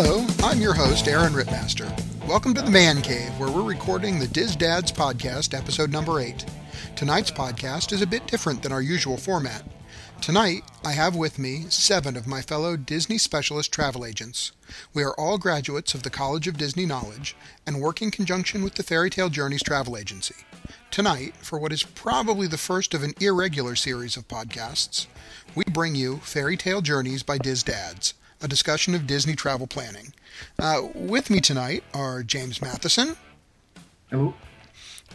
Hello, I'm your host, Aaron Rittmaster. Welcome to the Man Cave, where we're recording the DIS Dads podcast, episode number 8. Tonight's podcast is a bit different than our usual format. Tonight, I have with me seven of my fellow Disney Specialist travel agents. We are all graduates of the College of Disney Knowledge and work in conjunction with the Fairy Tale Journeys Travel Agency. Tonight, for what is probably the first of an irregular series of podcasts, we bring you Fairy Tale Journeys by DIS Dads, a discussion of Disney travel planning. Uh, with me tonight are James Mathieson. Hello.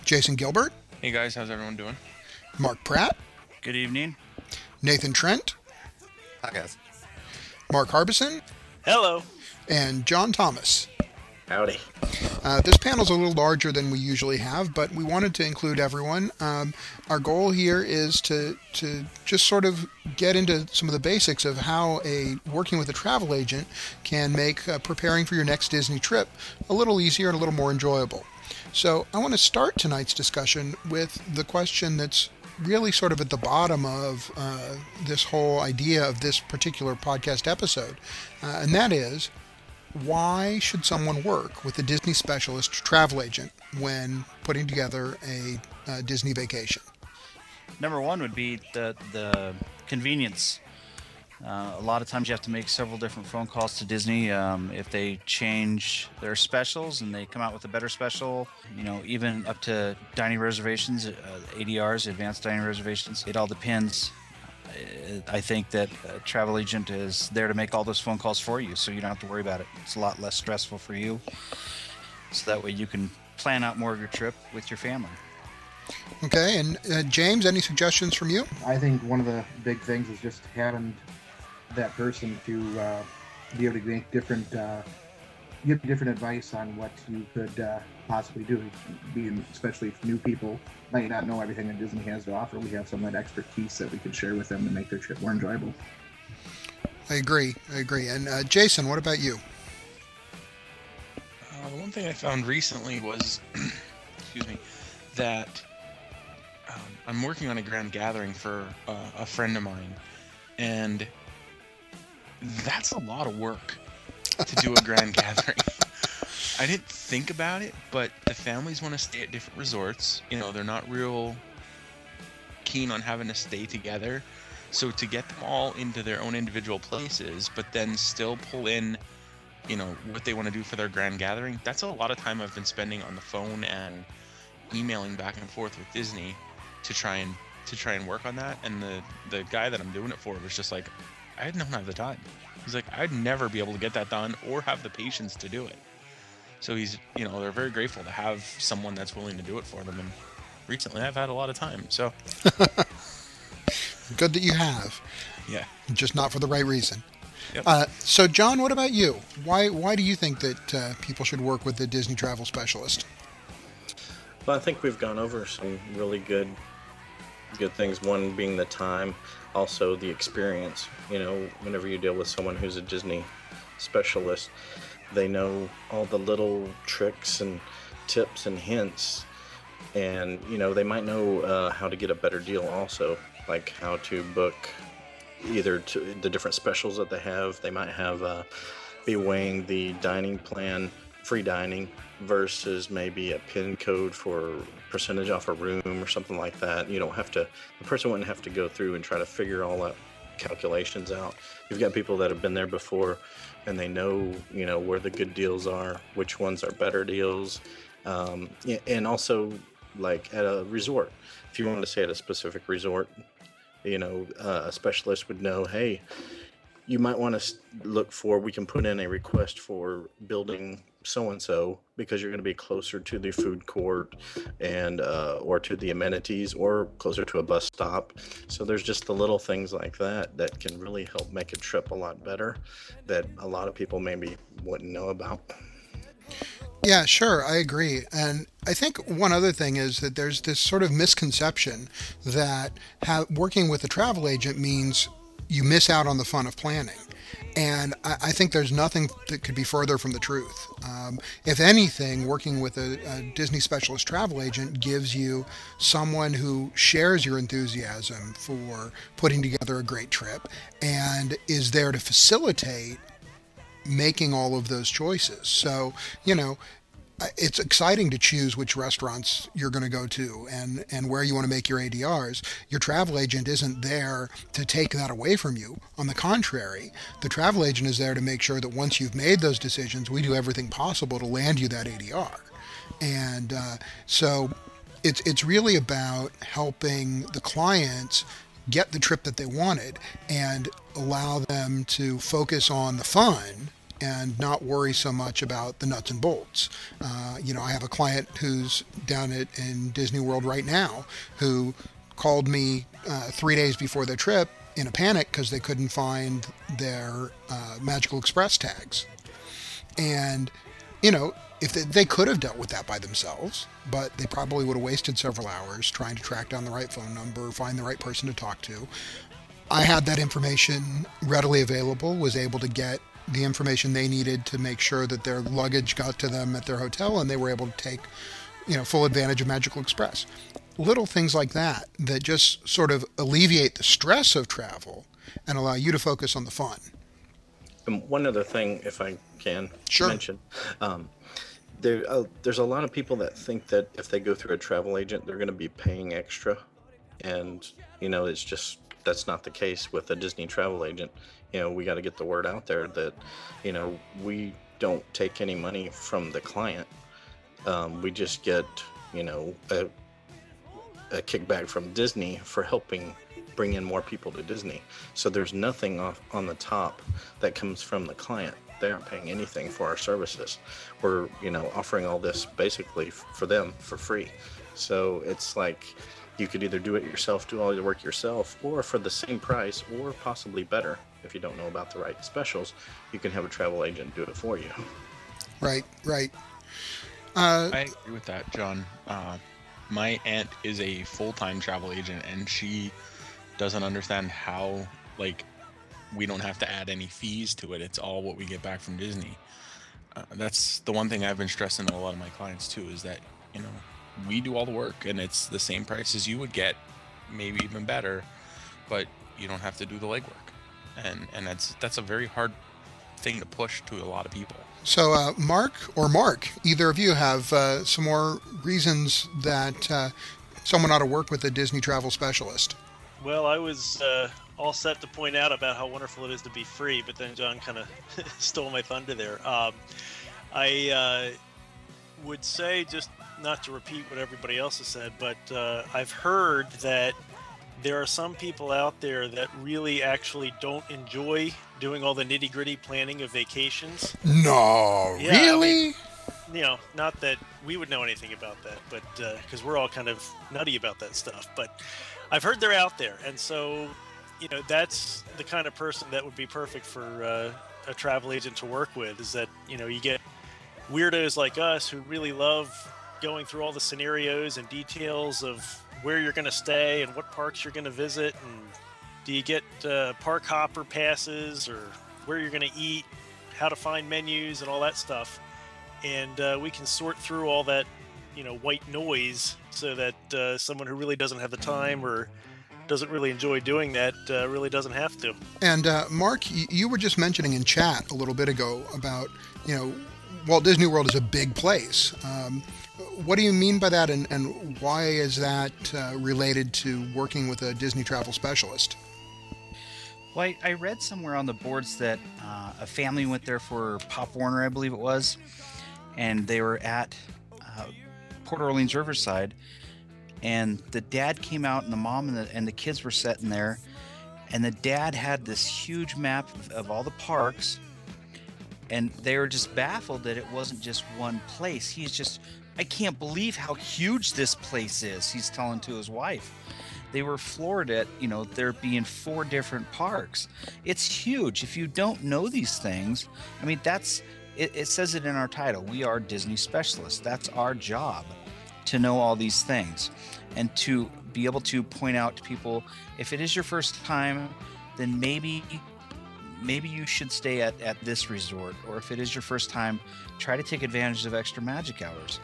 Jason Gilbert. Hey guys, how's everyone doing? Mark Pratt. Good evening. Nathan Trent. Hi guys. Mark Harbeson. Hello. And John Thomas. Howdy. Uh, this panel's a little larger than we usually have, but we wanted to include everyone. Um, our goal here is to to just sort of get into some of the basics of how a working with a travel agent can make uh, preparing for your next Disney trip a little easier and a little more enjoyable. So I want to start tonight's discussion with the question that's really sort of at the bottom of uh, this whole idea of this particular podcast episode, uh, and that is why should someone work with a Disney specialist travel agent when putting together a, a Disney vacation? Number one would be the the convenience. Uh, a lot of times you have to make several different phone calls to Disney. Um, if they change their specials and they come out with a better special, you know, even up to dining reservations, uh, ADRs, advanced dining reservations, it all depends. I think that a travel agent is there to make all those phone calls for you, so you don't have to worry about it. It's a lot less stressful for you, so that way you can plan out more of your trip with your family. Okay, and uh, James, any suggestions from you? I think one of the big things is just having that person to uh, be able to make different, uh, give different advice on what you could uh, possibly do. Being especially if new people might not know everything that Disney has to offer, we have some of that expertise that we can share with them to make their trip more enjoyable. I agree. I agree. And uh, Jason, what about you? Uh, one thing I found recently was, excuse me, that um, I'm working on a grand gathering for uh, a friend of mine, and that's a lot of work to do a grand gathering. I didn't think about it, but the families want to stay at different resorts. You know, they're not real keen on having to stay together. So to get them all into their own individual places, but then still pull in, you know, what they want to do for their grand gathering, that's a lot of time I've been spending on the phone and emailing back and forth with Disney to try and to try and work on that. And the the guy that I'm doing it for was just like, I don't have the time. He's like, I'd never be able to get that done or have the patience to do it. So he's, you know, they're very grateful to have someone that's willing to do it for them. And recently, I've had a lot of time. So good that you have. Yeah. Just not for the right reason. Yep. Uh, so, John, what about you? Why why do you think that uh, people should work with the Disney travel specialist? Well, I think we've gone over some really good good things. One being the time, also the experience. You know, whenever you deal with someone who's a Disney specialist, they know all the little tricks and tips and hints, and you know they might know uh, how to get a better deal also, like how to book either to the different specials that they have. They might have uh, be weighing the dining plan, free dining versus maybe a pin code for percentage off a room or something like that. You don't have to. The person wouldn't have to go through and try to figure all that calculations out. You've got people that have been there before and they know you know where the good deals are, which ones are better deals, um, and also like at a resort. If you wanted to stay at a specific resort, you know uh, a specialist would know, hey, you might want to look for. We can put in a request for building so and so because you're going to be closer to the food court and uh, or to the amenities or closer to a bus stop so there's just the little things like that that can really help make a trip a lot better that a lot of people maybe wouldn't know about yeah, sure, I agree. And I think one other thing is that there's this sort of misconception that ha- working with a travel agent means you miss out on the fun of planning. And I, I think there's nothing that could be further from the truth. Um, if anything, working with a, a, Disney specialist travel agent gives you someone who shares your enthusiasm for putting together a great trip and is there to facilitate making all of those choices. So, you know, it's exciting to choose which restaurants you're going to go to and, and where you want to make your ADRs. Your travel agent isn't there to take that away from you. On the contrary, the travel agent is there to make sure that once you've made those decisions, we do everything possible to land you that ADR. And uh, so it's, it's really about helping the clients get the trip that they wanted and allow them to focus on the fun and not worry so much about the nuts and bolts. Uh, you know, I have a client who's down at in Disney World right now who called me uh, three days before their trip in a panic because they couldn't find their uh, Magical Express tags. And, you know, if they, they, could have dealt with that by themselves, but they probably would have wasted several hours trying to track down the right phone number, find the right person to talk to. I had that information readily available, was able to get the information they needed to make sure that their luggage got to them at their hotel and they were able to take you know full advantage of magical express. Little things like that that just sort of alleviate the stress of travel and allow you to focus on the fun. And one other thing if i can sure. mention um, there, uh, there's a lot of people that think that if they go through a travel agent they're going to be paying extra. And you know it's just that's not the case with a disney travel agent. You know we got to get the word out there that you know we don't take any money from the client. Um, we just get you know a, a kickback from disney for helping bring in more people to disney. So there's nothing off on the top that comes from the client. They aren't paying anything for our services. We're you know offering all this basically for them for free. So it's like you could either do it yourself do all the work yourself or for the same price or possibly better if you don't know about the right specials, you can have a travel agent do it for you. Right, right. Uh, I agree with that, John. Uh, my aunt is a full-time travel agent, and she doesn't understand how like we don't have to add any fees to it. It's all what we get back from Disney. Uh, that's the one thing I've been stressing to a lot of my clients too is that you know we do all the work and it's the same price as you would get, maybe even better, but you don't have to do the legwork and and that's that's a very hard thing to push to a lot of people. So, uh, Mark or Mark, either of you have uh, some more reasons that uh, someone ought to work with a Disney travel specialist. Well, I was uh, all set to point out about how wonderful it is to be free, but then John kind of stole my thunder there. Um, I uh, would say, just not to repeat what everybody else has said, but uh, I've heard that there are some people out there that really actually don't enjoy doing all the nitty gritty planning of vacations. No, yeah, really? I mean, you know, not that we would know anything about that, but because uh, we're all kind of nutty about that stuff. But I've heard they're out there, and so you know that's the kind of person that would be perfect for uh, a travel agent to work with. Is that you know you get weirdos like us who really love going through all the scenarios and details of where you're going to stay and what parks you're going to visit, and do you get uh, park hopper passes or where you're going to eat, how to find menus, and all that stuff. And uh, we can sort through all that, you know, white noise so that uh, someone who really doesn't have the time or doesn't really enjoy doing that uh, really doesn't have to. And uh, Mark, you were just mentioning in chat a little bit ago about, you know, Walt Disney World is a big place. Um, what do you mean by that, and, and why is that uh, related to working with a Disney travel specialist? Well, I, I read somewhere on the boards that uh, a family went there for Pop Warner, I believe it was, and they were at uh, Port Orleans Riverside, and the dad came out, and the mom and the, and the kids were sitting there, and the dad had this huge map of, of all the parks, and they were just baffled that it wasn't just one place. He's just I can't believe how huge this place is, he's telling to his wife. They were floored at, you know, there being four different parks. It's huge. If you don't know these things, I mean, that's, it, it says it in our title. We are Disney specialists. That's our job to know all these things and to be able to point out to people if it is your first time, then maybe maybe you should stay at, at this resort or if it is your first time try to take advantage of extra magic hours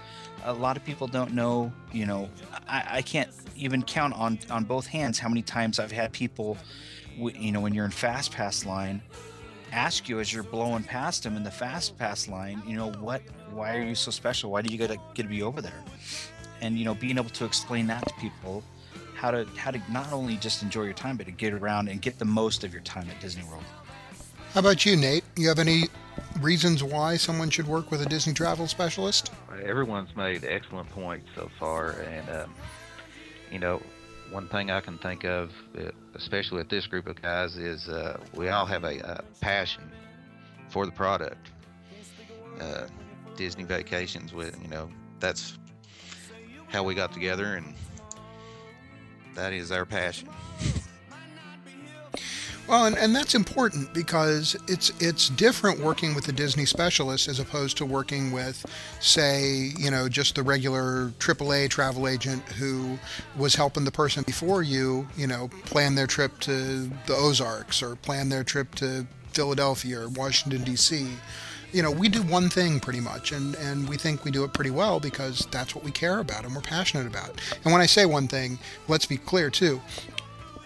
a lot of people don't know you know I, I can't even count on on both hands how many times i've had people you know when you're in fast pass line ask you as you're blowing past them in the fast pass line, you know, what, why are you so special? Why do you get to get to be over there? And you know, being able to explain that to people, how to how to not only just enjoy your time, but to get around and get the most of your time at Disney World. How about you, Nate? You have any reasons why someone should work with a Disney travel specialist? Everyone's made excellent points so far, and um, you know, one thing I can think of, uh, especially with this group of guys, is uh, we all have a, a, passion for the product. Uh, Disney Vacations, with you know, that's how we got together, and that is our passion. Well, and, and that's important because it's it's different working with a Disney specialist as opposed to working with, say, you know, just the regular AAA travel agent who was helping the person before you, you know, plan their trip to the Ozarks or plan their trip to Philadelphia or Washington D.C. You know, we do one thing pretty much, and, and we think we do it pretty well because that's what we care about and we're passionate about. And when I say one thing, let's be clear too.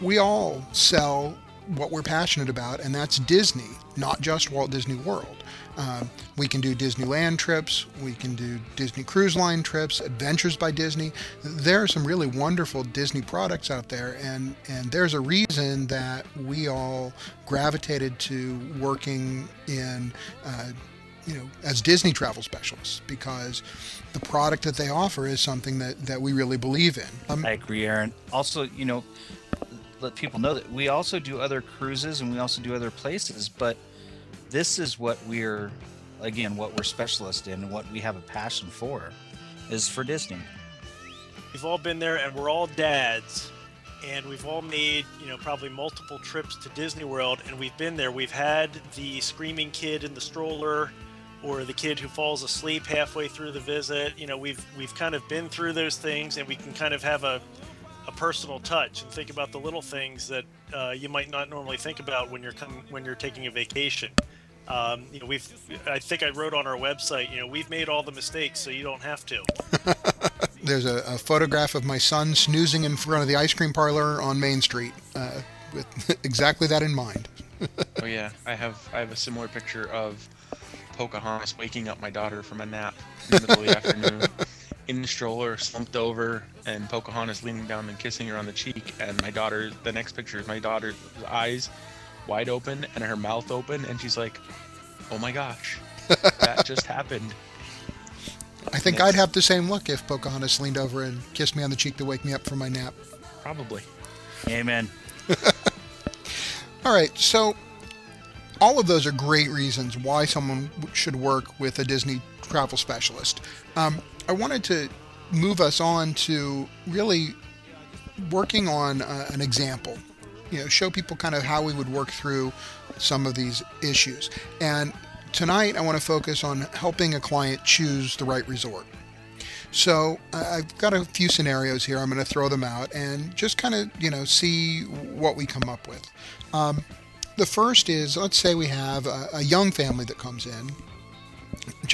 We all sell what we're passionate about, and that's Disney, not just Walt Disney World. Um, we can do Disneyland trips, we can do Disney Cruise Line trips, Adventures by Disney. There are some really wonderful Disney products out there, and, and there's a reason that we all gravitated to working in. Uh, you know, as Disney travel specialists, because the product that they offer is something that, that we really believe in. Um, I agree, Aaron. Also, you know, let people know that we also do other cruises and we also do other places, but this is what we're again what we're specialists in and what we have a passion for is for Disney. We've all been there and we're all dads and we've all made, you know, probably multiple trips to Disney World and we've been there. We've had the screaming kid in the stroller or the kid who falls asleep halfway through the visit. You know, we've we've kind of been through those things and we can kind of have a a personal touch and think about the little things that uh, you might not normally think about when you're coming when you're taking a vacation. Um, you know, we've I think I wrote on our website, you know, we've made all the mistakes, so you don't have to. There's a, a, photograph of my son snoozing in front of the ice cream parlor on Main Street uh, with exactly that in mind. oh yeah, I have I have a similar picture of Pocahontas waking up my daughter from a nap in the middle of the afternoon in the stroller, slumped over, and Pocahontas leaning down and kissing her on the cheek. And my daughter, the next picture is my daughter's eyes wide open and her mouth open, and she's like, "Oh my gosh, that just happened." I think I'd have the same look if Pocahontas leaned over and kissed me on the cheek to wake me up from my nap. Probably. Amen. All right, so all of those are great reasons why someone should work with a Disney travel specialist. Um, I wanted to move us on to really working on uh, an example. You know, show people kind of how we would work through some of these issues. And tonight, I want to focus on helping a client choose the right resort. So I've got a few scenarios here. I'm going to throw them out and just kind of you know see what we come up with. Um, the first is let's say we have a, a young family that comes in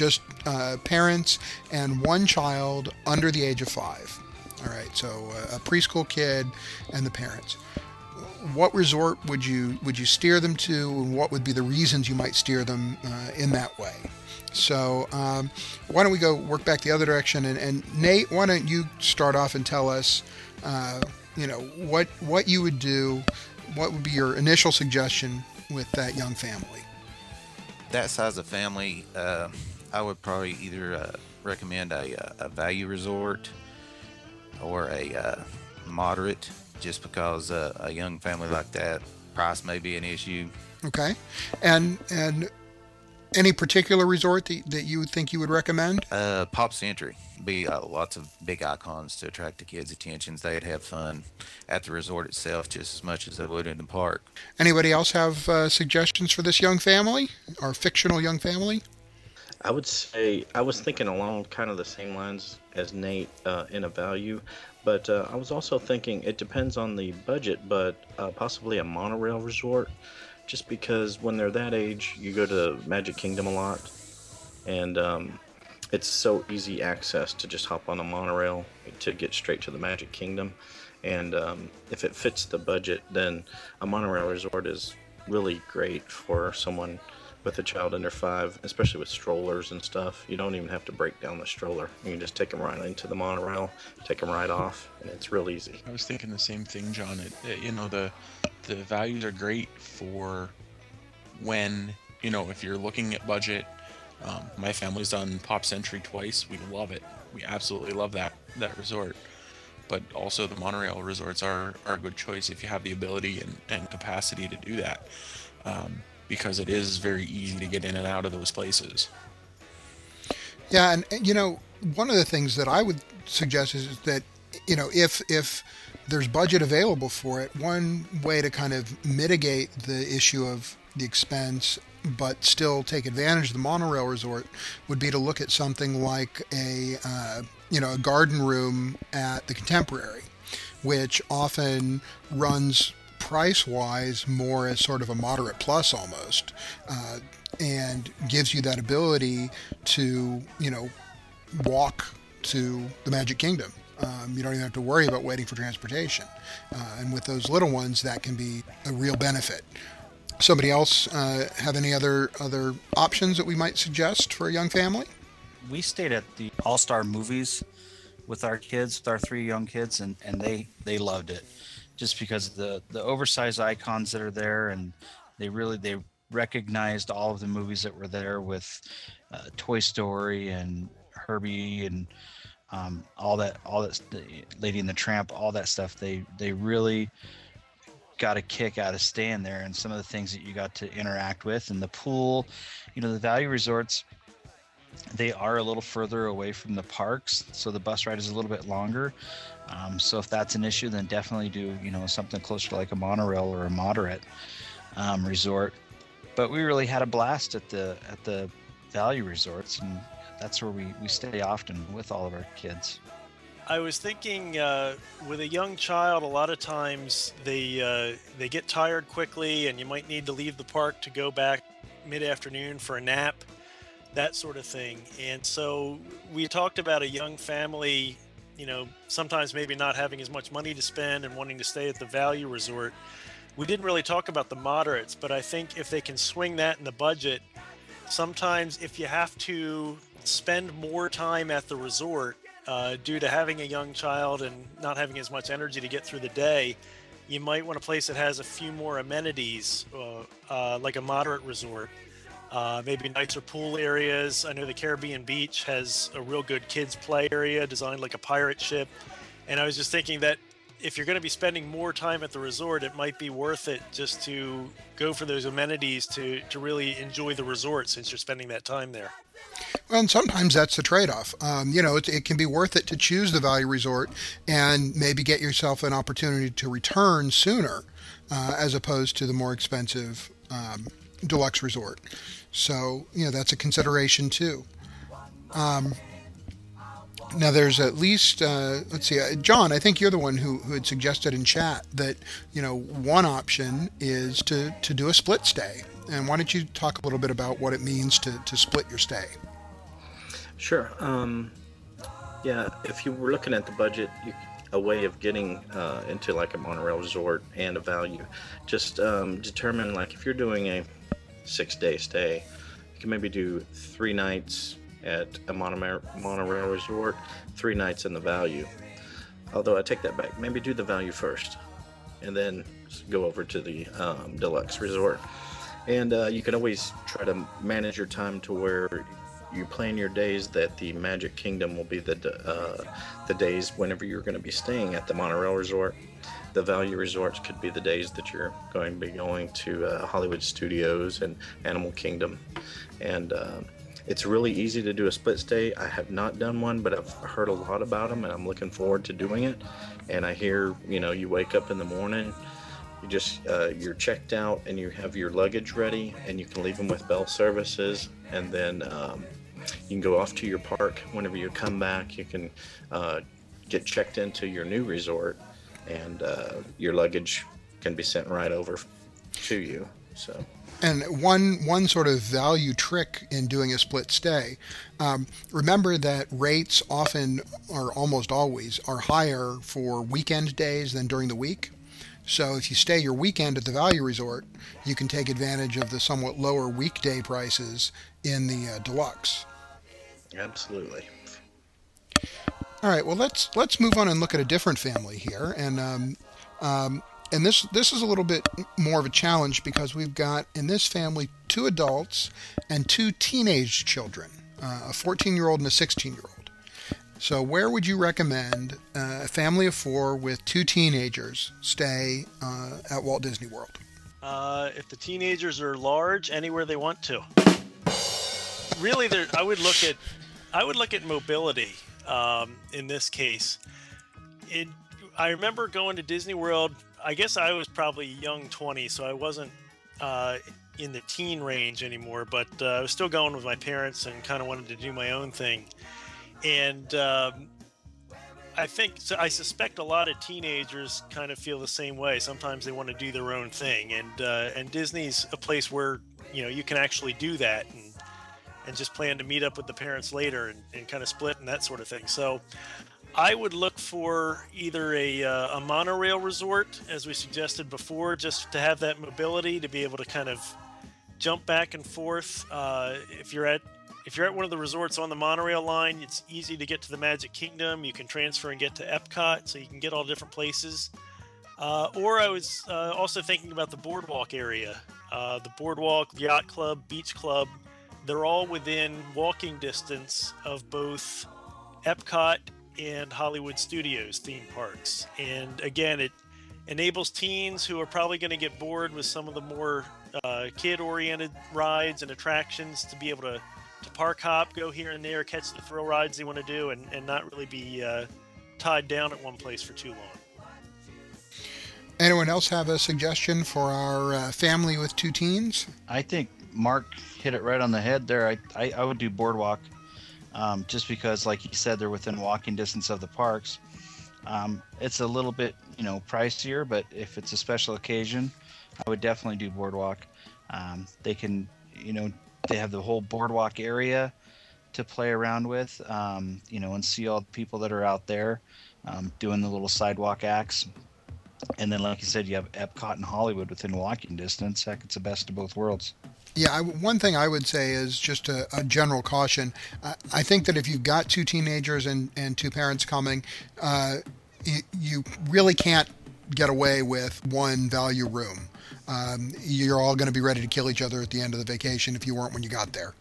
just uh, parents and one child under the age of five. All right, so uh, a preschool kid and the parents. What resort would you would you steer them to, and what would be the reasons you might steer them uh, in that way? So um, why don't we go work back the other direction? And, and Nate, why don't you start off and tell us, uh, you know, what what you would do, what would be your initial suggestion with that young family? that size of family, uh, I would probably either uh, recommend a, uh, a, value resort or a uh, moderate, just because uh, a young family like that, price may be an issue. Okay, and and any particular resort that, that you would think you would recommend? Uh, Pop Century. Be uh, lots of big icons to attract the kids' attentions. They'd have fun at the resort itself just as much as they would in the park. Anybody else have uh, suggestions for this young family, our fictional young family? I would say I was thinking along kind of the same lines as Nate uh, in a value, but uh, I was also thinking it depends on the budget, but uh, possibly a monorail resort just because when they're that age, you go to Magic Kingdom a lot, and um, it's so easy access to just hop on a monorail to get straight to the Magic Kingdom. And um, if it fits the budget, then a monorail resort is really great for someone with a child under five, especially with strollers and stuff. You don't even have to break down the stroller. You can just take them right into the monorail, take them right off, and it's real easy. I was thinking the same thing, John. It, it, you know, the the values are great for when you know if you're looking at budget. Um, my family's done Pop Century twice. We love it. We absolutely love that that resort. But also the monorail resorts are, are a good choice if you have the ability and, and capacity to do that. Um, because it is very easy to get in and out of those places. Yeah, and you know, one of the things that I would suggest is that you know, if if there's budget available for it, one way to kind of mitigate the issue of the expense but still take advantage of the monorail resort would be to look at something like a uh, you know a garden room at the Contemporary, which often runs price wise more as sort of a moderate plus almost, uh, and gives you that ability to you know walk to the Magic Kingdom. Um, you don't even have to worry about waiting for transportation. Uh, and with those little ones, that can be a real benefit. Somebody else uh, have any other other options that we might suggest for a young family? We stayed at the All Star Movies with our kids, with our three young kids, and, and they they loved it, just because the the oversized icons that are there, and they really they recognized all of the movies that were there with uh, Toy Story and Herbie and um, all that all that Lady and the Tramp, all that stuff. They they really got a kick out of staying there and some of the things that you got to interact with and the pool you know the value resorts they are a little further away from the parks so the bus ride is a little bit longer um, so if that's an issue then definitely do you know something closer to like a monorail or a moderate um, resort but we really had a blast at the at the value resorts and that's where we, we stay often with all of our kids I was thinking uh, with a young child, a lot of times they uh, they get tired quickly, and you might need to leave the park to go back mid afternoon for a nap, that sort of thing. And so we talked about a young family, you know, sometimes maybe not having as much money to spend and wanting to stay at the value resort. We didn't really talk about the moderates, but I think if they can swing that in the budget, sometimes if you have to spend more time at the resort uh, due to having a young child and not having as much energy to get through the day, you might want a place that has a few more amenities, uh, uh, like a moderate resort. Uh, maybe nicer pool areas. I know the Caribbean Beach has a real good kids' play area designed like a pirate ship. And I was just thinking that if you're going to be spending more time at the resort, it might be worth it just to go for those amenities to, to really enjoy the resort since you're spending that time there. Well, and sometimes that's the trade-off. Um, you know, it, it, can be worth it to choose the value resort and maybe get yourself an opportunity to return sooner, uh, as opposed to the more expensive um, deluxe resort. So, you know, that's a consideration too. Um, now, there's at least, uh, let's see, uh, John, I think you're the one who, who had suggested in chat that, you know, one option is to, to do a split stay. And why don't you talk a little bit about what it means to, to split your stay? Sure. Um, yeah, if you were looking at the budget, you, a way of getting uh, into like a monorail resort and a value, just um, determine like if you're doing a six day stay, you can maybe do three nights at a monorail, resort, three nights in the value. Although I take that back, maybe do the value first and then go over to the um, deluxe resort. And uh, you can always try to manage your time to where you plan your days that the Magic Kingdom will be the uh, the days whenever you're going to be staying at the monorail resort. The value resorts could be the days that you're going to be going to uh, Hollywood Studios and Animal Kingdom, and uh, it's really easy to do a split stay. I have not done one, but I've heard a lot about them, and I'm looking forward to doing it. And I hear, you know, you wake up in the morning you just uh, you're checked out and you have your luggage ready and you can leave them with bell services and then um, you can go off to your park. Whenever you come back, you can uh, get checked into your new resort, and uh, your luggage can be sent right over to you. So. And one one sort of value trick in doing a split stay, um, remember that rates often, or almost always, are higher for weekend days than during the week. So if you stay your weekend at the Value Resort, you can take advantage of the somewhat lower weekday prices in the uh, deluxe. Absolutely. All right, well let's let's move on and look at a different family here, and um, um, and this this is a little bit more of a challenge because we've got in this family two adults and two teenage children, uh, a 14 year old and a 16 year old. So where would you recommend uh, a family of four with two teenagers stay uh, at Walt Disney World? Uh, if the teenagers are large, anywhere they want to. Really, there I would look at I would look at mobility um, in this case. It, I remember going to Disney World. I guess I was probably young 20, so I wasn't uh, in the teen range anymore, but uh, I was still going with my parents and kind of wanted to do my own thing. And um, I think so. I suspect a lot of teenagers kind of feel the same way. Sometimes they want to do their own thing, and uh, and Disney's a place where you know you can actually do that and and just plan to meet up with the parents later and, and kind of split and that sort of thing. So I would look for either a, uh, a monorail resort, as we suggested before, just to have that mobility to be able to kind of jump back and forth. Uh, if you're at if you're at one of the resorts on the monorail line, it's easy to get to the Magic Kingdom. You can transfer and get to Epcot, so you can get all different places. Uh, or I was uh, also thinking about the boardwalk area, uh, the boardwalk, yacht club, beach club. They're all within walking distance of both Epcot and Hollywood Studios theme parks. And again, it enables teens who are probably going to get bored with some of the more uh, kid oriented rides and attractions to be able to, to park hop, go here and there, catch the thrill rides they want to do, and, and not really be uh, tied down at one place for too long. Anyone else have a suggestion for our uh, family with two teens? I think Mark hit it right on the head there. I, I, I would do Boardwalk um, just because, like he said, they're within walking distance of the parks. Um, it's a little bit, you know, pricier, but if it's a special occasion, I would definitely do Boardwalk. Um, they can, you know, they have the whole Boardwalk area to play around with, um, you know, and see all the people that are out there um, doing the little sidewalk acts. And then, like you said, you have Epcot and Hollywood within walking distance. Heck, it's the best of both worlds. Yeah, I, one thing I would say is just a, a general caution. I, I think that if you've got two teenagers and, and two parents coming, uh, you, you really can't get away with one value room. Um, you're all going to be ready to kill each other at the end of the vacation if you weren't when you got there.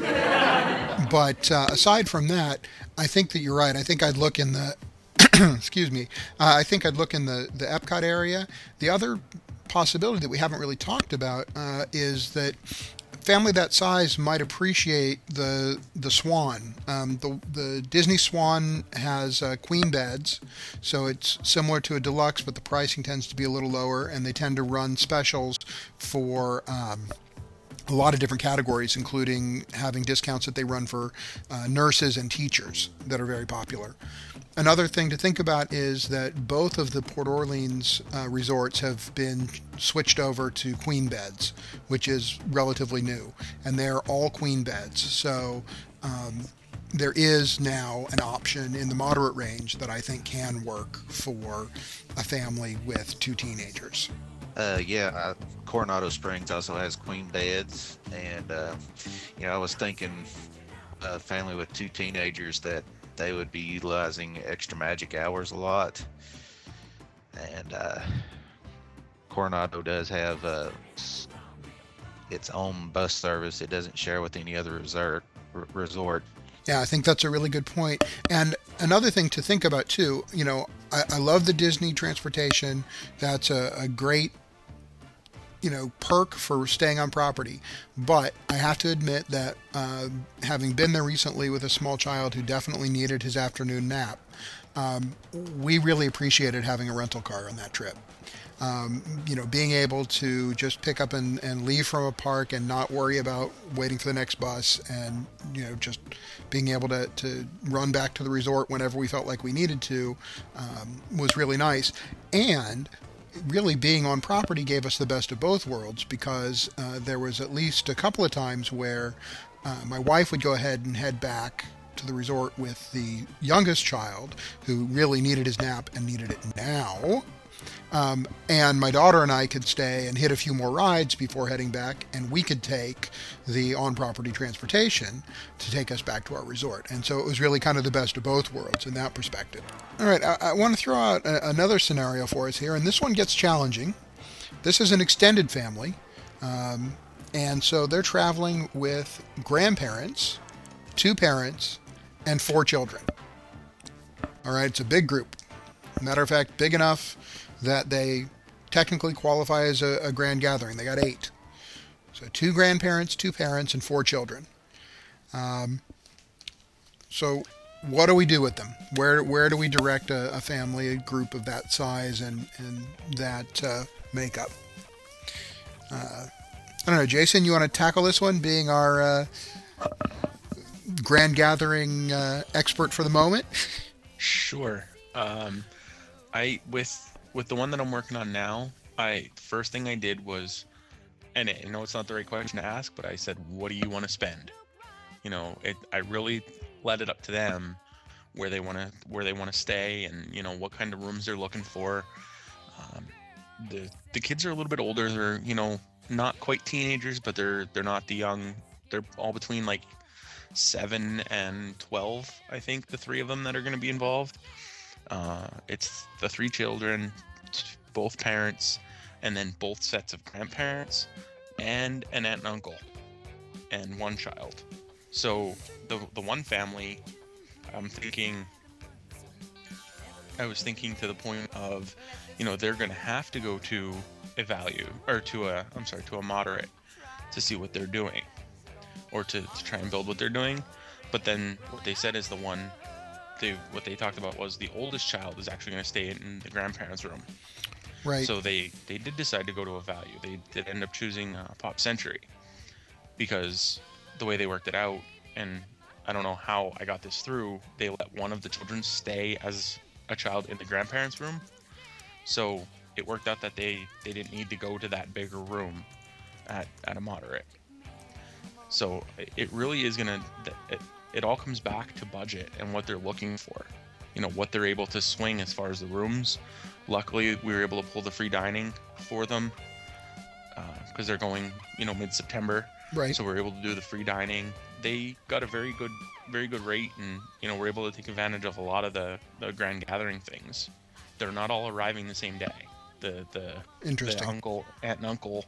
but uh, aside from that, I think that you're right. I think I'd look in the excuse me. Uh, I think I'd look in the the Epcot area. The other possibility that we haven't really talked about uh, is that family that size might appreciate the the Swan. Um, the the Disney Swan has uh, queen beds, so it's similar to a deluxe, but the pricing tends to be a little lower, and they tend to run specials for. Um, a lot of different categories, including having discounts that they run for uh, nurses and teachers that are very popular. Another thing to think about is that both of the Port Orleans uh, resorts have been switched over to queen beds, which is relatively new, and they're all queen beds. So um, there is now an option in the moderate range that I think can work for a family with two teenagers. Uh, yeah, uh, Coronado Springs also has queen beds, and uh, you know, I was thinking a family with two teenagers that they would be utilizing extra magic hours a lot. And uh, Coronado does have uh, its own bus service. It doesn't share with any other resort. resort. Yeah, I think that's a really good point. And another thing to think about too, you know, I, I love the Disney transportation. That's a, a great you know perk for staying on property. But i have to admit that uh, having been there recently with a small child who definitely needed his afternoon nap um, we really appreciated having a rental car on that trip. Um, you know being able to just pick up and, and leave from a park and not worry about waiting for the next bus and you know just being able to, to run back to the resort whenever we felt like we needed to um, was really nice. And really being on property gave us the best of both worlds because uh, there was at least a couple of times where uh, my wife would go ahead and head back to the resort with the youngest child who really needed his nap and needed it now. Um, and my daughter and I could stay and hit a few more rides before heading back, and we could take the on property transportation to take us back to our resort. And so it was really kind of the best of both worlds in that perspective. All right, I, I want to throw out a, another scenario for us here, and this one gets challenging. This is an extended family, um, and so they're traveling with grandparents, two parents, and four children. All right, it's a big group. Matter of fact, big enough that they technically qualify as a, a grand gathering. They got eight. So two grandparents, two parents, and four children. Um, so what do we do with them? Where where do we direct a, a family, a group of that size and and that uh, makeup? Uh, I don't know, Jason. You want to tackle this one, being our uh, grand gathering uh, expert for the moment? Sure. Um, I with with the one that I'm working on now, I first thing I did was, and I know it's not the right question to ask, but I said, "What do you want to spend?" You know, it. I really let it up to them where they want to where they want to stay, and you know what kind of rooms they're looking for. Um, the the kids are a little bit older. They're you know not quite teenagers, but they're they're not the young. They're all between like seven and twelve. I think the three of them that are going to be involved. Uh, it's the three children, both parents, and then both sets of grandparents, and an aunt and uncle, and one child. So the the one family, I'm thinking. I was thinking to the point of, you know, they're going to have to go to a value or to a, I'm sorry, to a moderate to see what they're doing, or to, to try and build what they're doing. But then what they said is the one they what they talked about was the oldest child is actually going to stay in the grandparents' room. Right. So they they did decide to go to a value. They did end up choosing uh, Pop Century because the way they worked it out, and I don't know how I got this through. They let one of the children stay as a child in the grandparents' room, so it worked out that they they didn't need to go to that bigger room at at a moderate. So it- really is gonna it, it all comes back to budget and what they're looking for. You know what they're able to swing as far as the rooms. Luckily, we were able to pull the free dining for them uh, because they're going, you know, mid-September. right. So we're able to do the free dining. They got a very good, very good rate, and you know we're able to take advantage of a lot of the the grand gathering things. They're not all arriving the same day. The the the uncle, aunt, and uncle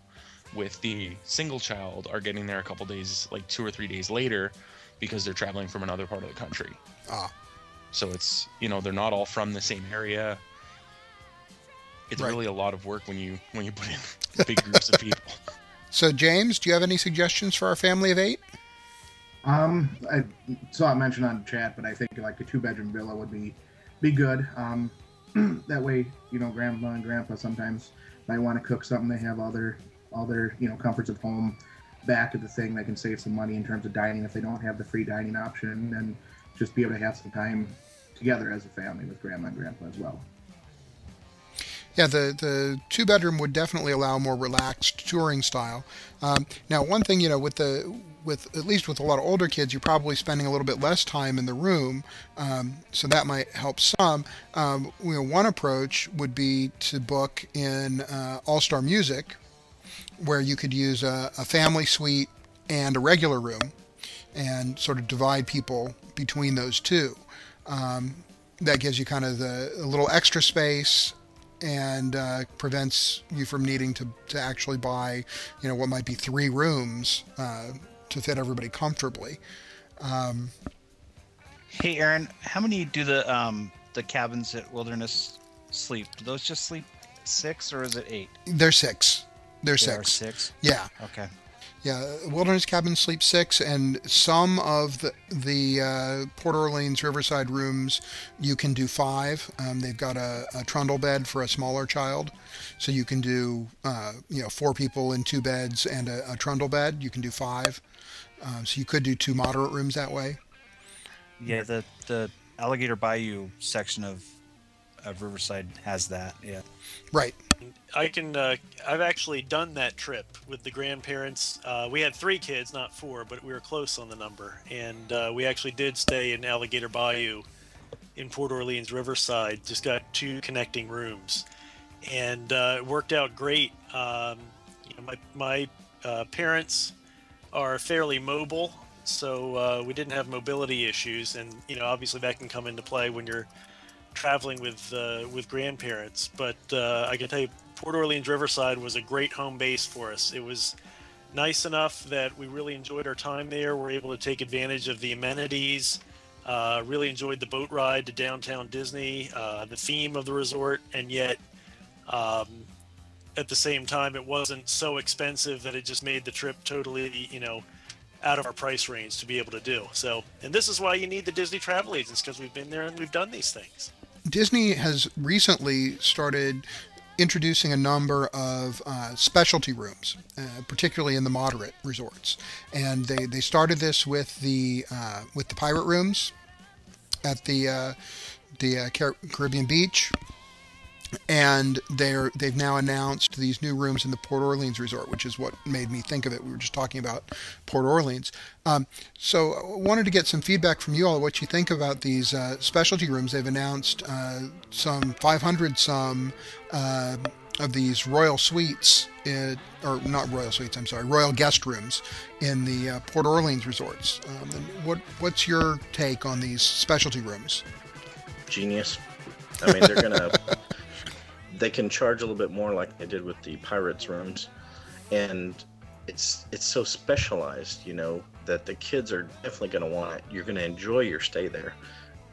with the single child are getting there a couple days, like two or three days later, because they're traveling from another part of the country. Ah. So it's you know they're not all from the same area. It's Right. really a lot of work when you when you put in big groups of people. So James, do you have any suggestions for our family of eight? Um, I saw it mentioned on chat, but I think like a two bedroom villa would be be good. Um, that way, you know, grandma and grandpa sometimes might want to cook something. They have all their all their you know comforts of home back at the thing. They can save some money in terms of dining if they don't have the free dining option, and just be able to have some time together as a family with grandma and grandpa as well. Yeah, the, the two bedroom would definitely allow more relaxed touring style. Um, now, one thing you know, with the with at least with a lot of older kids, you're probably spending a little bit less time in the room, um, so that might help some. Um, you know, one approach would be to book in uh, All Star Music, where you could use a, a family suite and a regular room, and sort of divide people between those two. Um, that gives you kind of the a little extra space and uh, prevents you from needing to, to actually buy, you know, what might be three rooms uh, to fit everybody comfortably. Um, Hey, Aaron, how many do the um the cabins at Wilderness sleep? Do those just sleep six or is it eight? they're six. They're They are six. six. Yeah, Okay. yeah. Wilderness Cabin sleep six, and some of the the uh, Port Orleans Riverside rooms you can do five. Um, they've got a, a trundle bed for a smaller child, so you can do uh, you know four people in two beds and a, a trundle bed. You can do five. Um, so you could do two moderate rooms that way. Yeah, the the Alligator Bayou section of of Riverside has that. Yeah. Right. I can. Uh, I've actually done that trip with the grandparents. Uh, we had three kids, not four, but we were close on the number, and uh, we actually did stay in Alligator Bayou, in Port Orleans Riverside. Just got two connecting rooms, and uh, it worked out great. Um, you know, my my uh, parents are fairly mobile, so uh, we didn't have mobility issues, and you know, obviously that can come into play when you're traveling with uh, with grandparents. But uh, I can tell you, Port Orleans Riverside was a great home base for us. It was nice enough that we really enjoyed our time there. We're able to take advantage of the amenities. Uh, really enjoyed the boat ride to downtown Disney, uh, the theme of the resort, and yet um, at the same time, it wasn't so expensive that it just made the trip totally, you know, out of our price range to be able to do. So, and this is why you need the Disney travel agents because we've been there and we've done these things. Disney has recently started introducing a number of uh, specialty rooms, uh, particularly in the moderate resorts. And they, they started this with the uh, with the pirate rooms at the uh, the uh, Car- Caribbean Beach, and they're they've now announced these new rooms in the Port Orleans resort, which is what made me think of it. We were just talking about Port Orleans, um, so I wanted to get some feedback from you all what you think about these uh, specialty rooms. They've announced uh, some 500 some uh, of these royal suites, in, or not royal suites, I'm sorry, royal guest rooms in the uh, Port Orleans resorts. Um, and what what's your take on these specialty rooms? Genius. I mean, they're gonna. they can charge a little bit more, like they did with the pirates rooms, and it's it's so specialized, you know, that the kids are definitely gonna want it. You're gonna enjoy your stay there.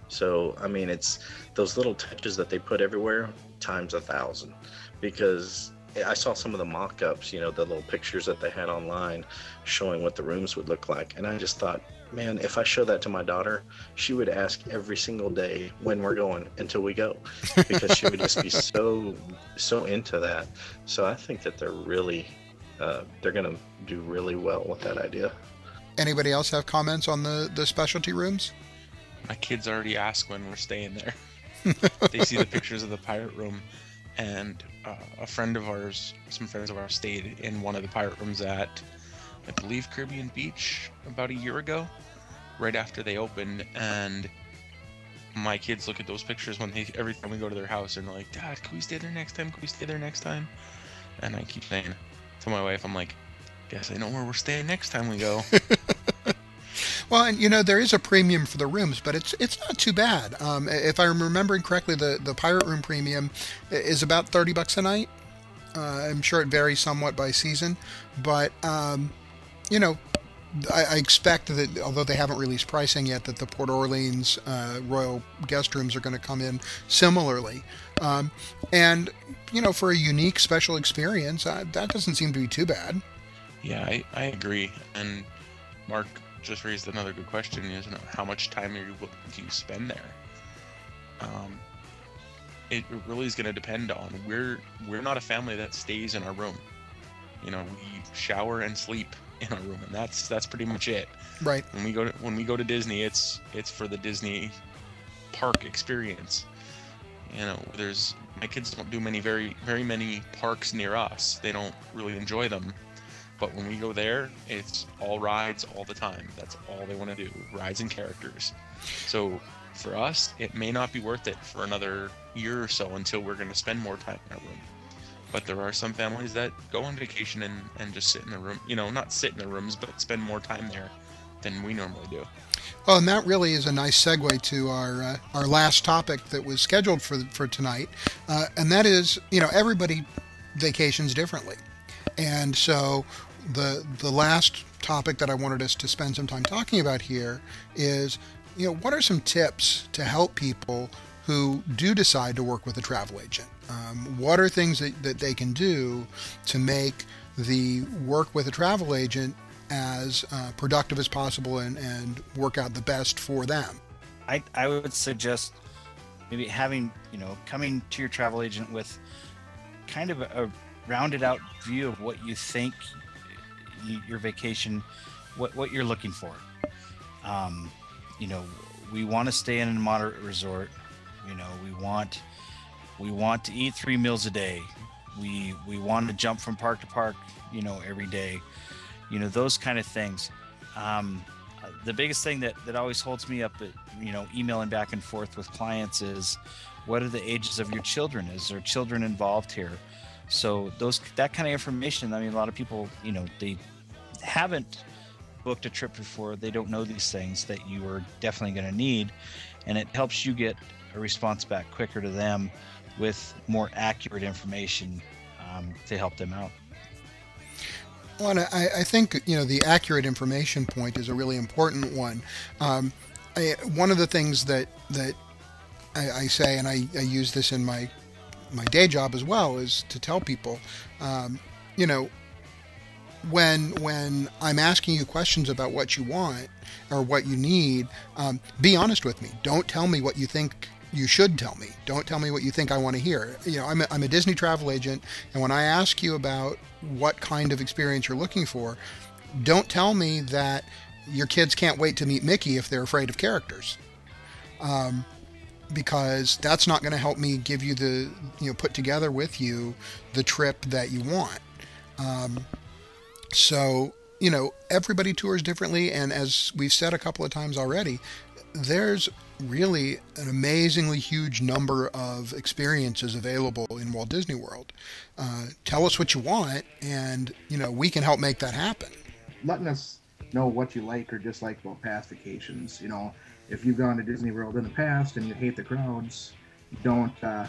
So I mean, it's those little touches that they put everywhere times a thousand, because I saw some of the mock-ups, you know, the little pictures that they had online showing what the rooms would look like, and I just thought, man, if I show that to my daughter, she would ask every single day when we're going until we go, because she would just be so so into that. So I think that they're really uh, they're gonna do really well with that idea. Anybody else have comments on the the specialty rooms? My kids already ask when we're staying there. they see the pictures of the pirate room, and uh, a friend of ours, some friends of ours, stayed in one of the pirate rooms at, I believe, Caribbean Beach about a year ago, right after they opened, and my kids look at those pictures when they every time we go to their house and they're like, Dad, can we stay there next time? Can we stay there next time? And I keep saying to my wife, I'm like, guess I know where we're staying next time we go. Well, and you know there is a premium for the rooms, but it's it's not too bad. Um, if I'm remembering correctly, the the pirate room premium is about thirty bucks a night. Uh, I'm sure it varies somewhat by season, but um, you know, I, expect that although they haven't released pricing yet, that the Port Orleans uh, Royal guest rooms are going to come in similarly. Um, and you know, for a unique special experience, uh, that doesn't seem to be too bad. Yeah, I, I agree. And Mark just raised another good question: is how much time are you do you spend there? Um, it really is going to depend on we're we're not a family that stays in our room. You know, we shower and sleep in our room, and that's that's pretty much it. Right. When we go to when we go to Disney, it's it's for the Disney park experience. You know, there's my kids don't do many very very many parks near us. They don't really enjoy them. But when we go there, it's all rides all the time. That's all they want to do, rides and characters. So for us, it may not be worth it for another year or so until we're going to spend more time in our room. But there are some families that go on vacation and, and just sit in the room, you know, not sit in the rooms, but spend more time there than we normally do. Well, and that really is a nice segue to our uh, our last topic that was scheduled for for tonight, uh, and that is, you know, everybody vacations differently, and so the the last topic that I wanted us to spend some time talking about here is, you know, what are some tips to help people who do decide to work with a travel agent? Um, what are things that, that they can do to make the work with a travel agent as uh, productive as possible and, and work out the best for them? I, I would suggest maybe having, you know, coming to your travel agent with kind of a, rounded out view of what you think your vacation, what what you're looking for. Um, you know, we want to stay in a moderate resort. You know, we want we want to eat three meals a day. We we want to jump from park to park. You know, every day. You know, those kind of things. Um, the biggest thing that that always holds me up, at, you know, emailing back and forth with clients is what are the ages of your children is there children involved here so those that kind of information i mean a lot of people you know they haven't booked a trip before they don't know these things that you are definitely going to need and it helps you get a response back quicker to them with more accurate information um, to help them out well, I, I think you know the accurate information point is a really important one. Um, I, one of the things that that I, I say, and I, I, use this in my my day job as well, is to tell people, um, you know, when when I'm asking you questions about what you want or what you need, um, be honest with me. Don't tell me what you think you should tell me. Don't tell me what you think I want to hear. You know, I'm a, I'm a Disney travel agent, and when I ask you about what kind of experience you're looking for, don't tell me that your kids can't wait to meet Mickey if they're afraid of characters. Um, because that's not going to help me give you the, you know, put together with you the trip that you want. Um, so, you know, everybody tours differently. And as we've said a couple of times already, there's really an amazingly huge number of experiences available in Walt Disney World. Uh, tell us what you want, and you know we can help make that happen. Letting us know what you like or dislike about past vacations. You know, if you've gone to Disney World in the past and you hate the crowds, don't uh,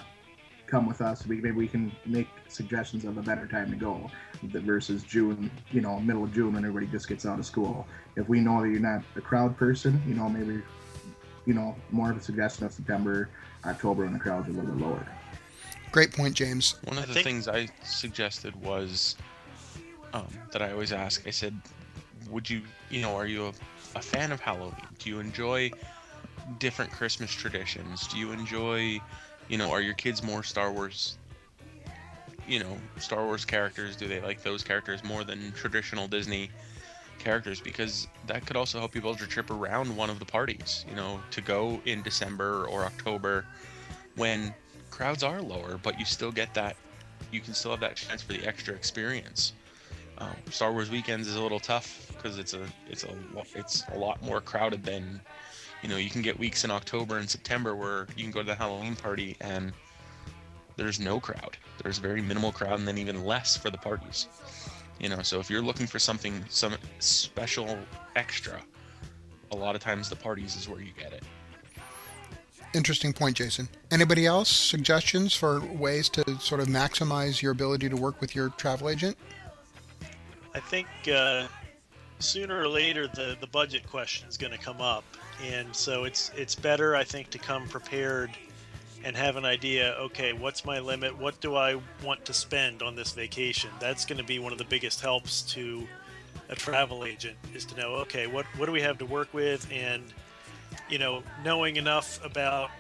come with us. We, maybe we can make suggestions of a better time to go versus June, you know, middle of June when everybody just gets out of school. If we know that you're not a crowd person, you know, maybe, you know, more of a suggestion of September, October when the crowds are a little bit lower. Great point, James. One of the think- things I suggested was um, that I always ask. I said, "Would you, you know, are you a, a fan of Halloween? Do you enjoy different Christmas traditions? Do you enjoy, you know, are your kids more Star Wars? You know, Star Wars characters? Do they like those characters more than traditional Disney characters? Because that could also help you build your trip around one of the parties. You know, to go in December or October when crowds are lower, but you still get that. You can still have that chance for the extra experience. Um, Star Wars weekends is a little tough because it's a it's a it's a lot more crowded than you know. You can get weeks in October and September where you can go to the Halloween party and there's no crowd. There's very minimal crowd and then even less for the parties. You know, so if you're looking for something some special extra, a lot of times the parties is where you get it. Interesting point, Jason. Anybody else suggestions for ways to sort of maximize your ability to work with your travel agent? I think uh, sooner or later the, the budget question is going to come up, and so it's it's better I think to come prepared and have an idea. Okay, what's my limit? What do I want to spend on this vacation? That's going to be one of the biggest helps to a travel agent is to know okay what what do we have to work with and you know knowing enough about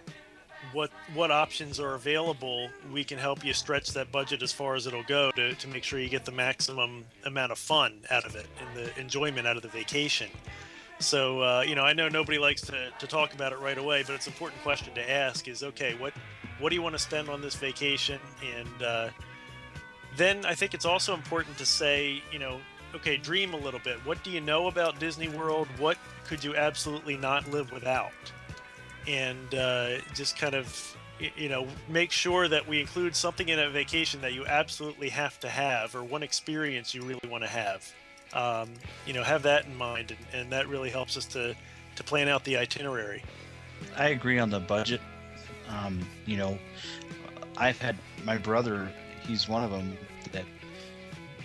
what what options are available we can help you stretch that budget as far as it'll go to, to make sure you get the maximum amount of fun out of it and the enjoyment out of the vacation so uh, you know i know nobody likes to, to talk about it right away but it's an important question to ask is okay what what do you want to spend on this vacation? And uh, then i think it's also important to say you know okay dream a little bit. What do you know about disney world? What could you absolutely not live without? And uh, just kind of you know make sure that we include something in a vacation that you absolutely have to have or one experience you really want to have um, you know have that in mind and, and that really helps us to to plan out the itinerary I agree on the budget. Um, you know, I've had my brother. He's one of them that,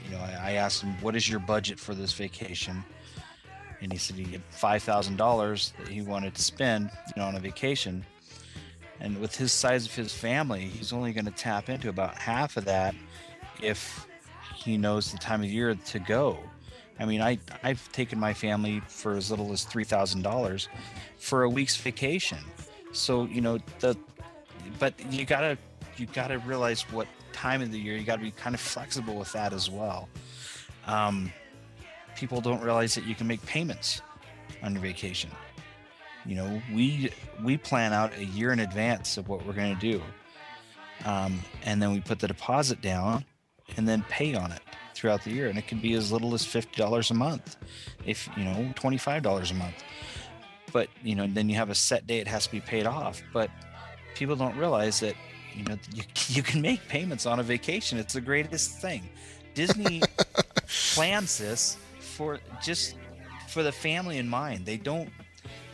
you know, I, I asked him, "What is your budget for this vacation?" And he said he had five thousand dollars that he wanted to spend, you know, on a vacation. And with his size of his family, he's only going to tap into about half of that if he knows the time of year to go. I mean, I I've taken my family for as little as three thousand dollars for a week's vacation. So you know the, but you gotta you gotta realize what time of the year. You gotta be kind of flexible with that as well. Um, people don't realize that you can make payments on your vacation. You know, we we plan out a year in advance of what we're to do, um, and then we put the deposit down, and then pay on it throughout the year. And it can be as little as fifty dollars a month, if you know, twenty five dollars a month. But you know, then you have a set day; it has to be paid off. But people don't realize that you know you, you can make payments on a vacation. It's the greatest thing. Disney plans this for just for the family in mind. They don't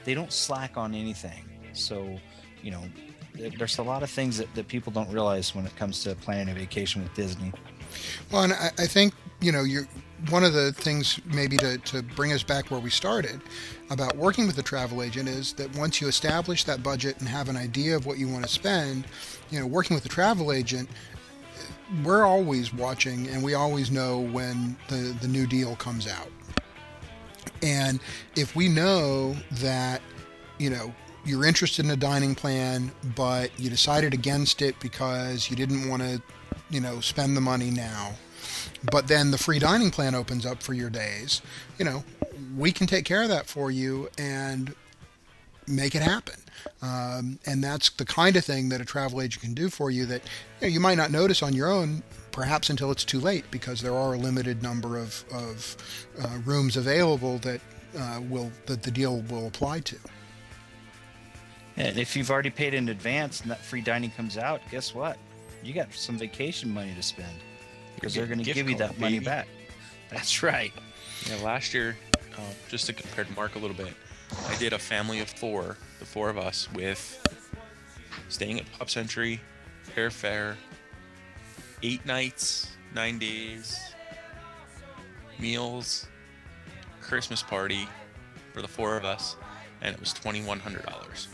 they don't slack on anything. So, you know, there's a lot of things that, that people don't realize when it comes to planning a vacation with Disney. Well, and I, I think you know you're one of the things maybe to, to bring us back where we started about working with a travel agent is that once you establish that budget and have an idea of what you want to spend, you know, working with a travel agent, we're always watching and we always know when the, the new deal comes out. And if we know that, you know, you're interested in a dining plan, but you decided against it because you didn't want to, you know, spend the money now, but then the free dining plan opens up for your days, you know, we can take care of that for you and make it happen. Um, and that's the kind of thing that a travel agent can do for you that you, know, you might not notice on your own, perhaps until it's too late, because there are a limited number of, of uh, rooms available that uh, will that the deal will apply to. And if you've already paid in advance and that free dining comes out, guess what? You got some vacation money to spend because they're going to give you that money back. That's right. Yeah, last year, uh, just to compare to Mark a little bit, I did a family of four, the four of us, with staying at Pop Century, airfare, eight nights, nine days, meals, Christmas party for the four of us, and it was twenty one hundred dollars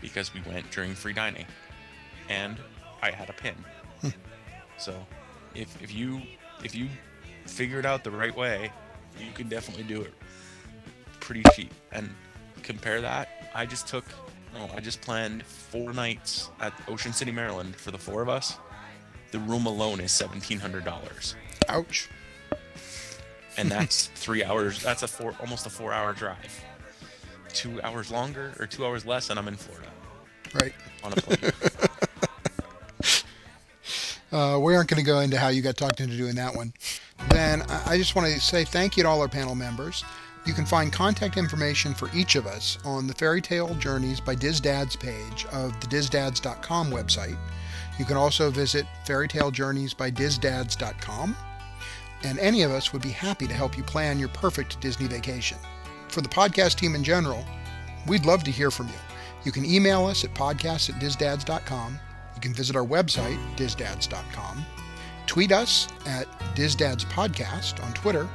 because we went during free dining, and I had a pin. Hmm. so, if if you if you figure it out the right way, you can definitely do it pretty cheap. And compare that, I just took, oh, I just planned four nights at Ocean City, Maryland for the four of us. The room alone is seventeen hundred dollars, Ouch. and that's three hours. That's a four, almost a four-hour drive. Two hours longer or two hours less, and I'm in Florida Right. on a plane. Uh, we aren't going to go into how you got talked into doing that one. Then I just want to say thank you to all our panel members. You can find contact information for each of us on the Fairytale Journeys by DIS Dads page of the disdads.com website. You can also visit Fairytale Journeys by disdads.com. And any of us would be happy to help you plan your perfect Disney vacation. For the podcast team in general, we'd love to hear from you. You can email us at podcast at disdads.com. You can visit our website, disdads.com, tweet us at disdadspodcast on Twitter,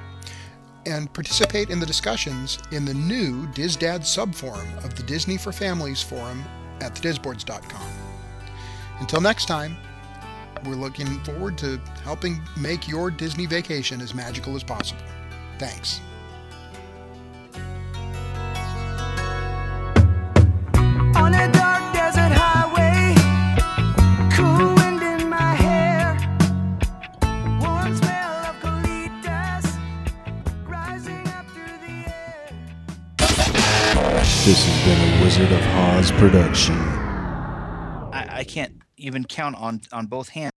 and participate in the discussions in the new DIS Dads subforum of the Disney for Families forum at thedisboards.com. Until next time, we're looking forward to helping make your Disney vacation as magical as possible. Thanks. This has been a Wizard of Oz production. I, I can't even count on on both hands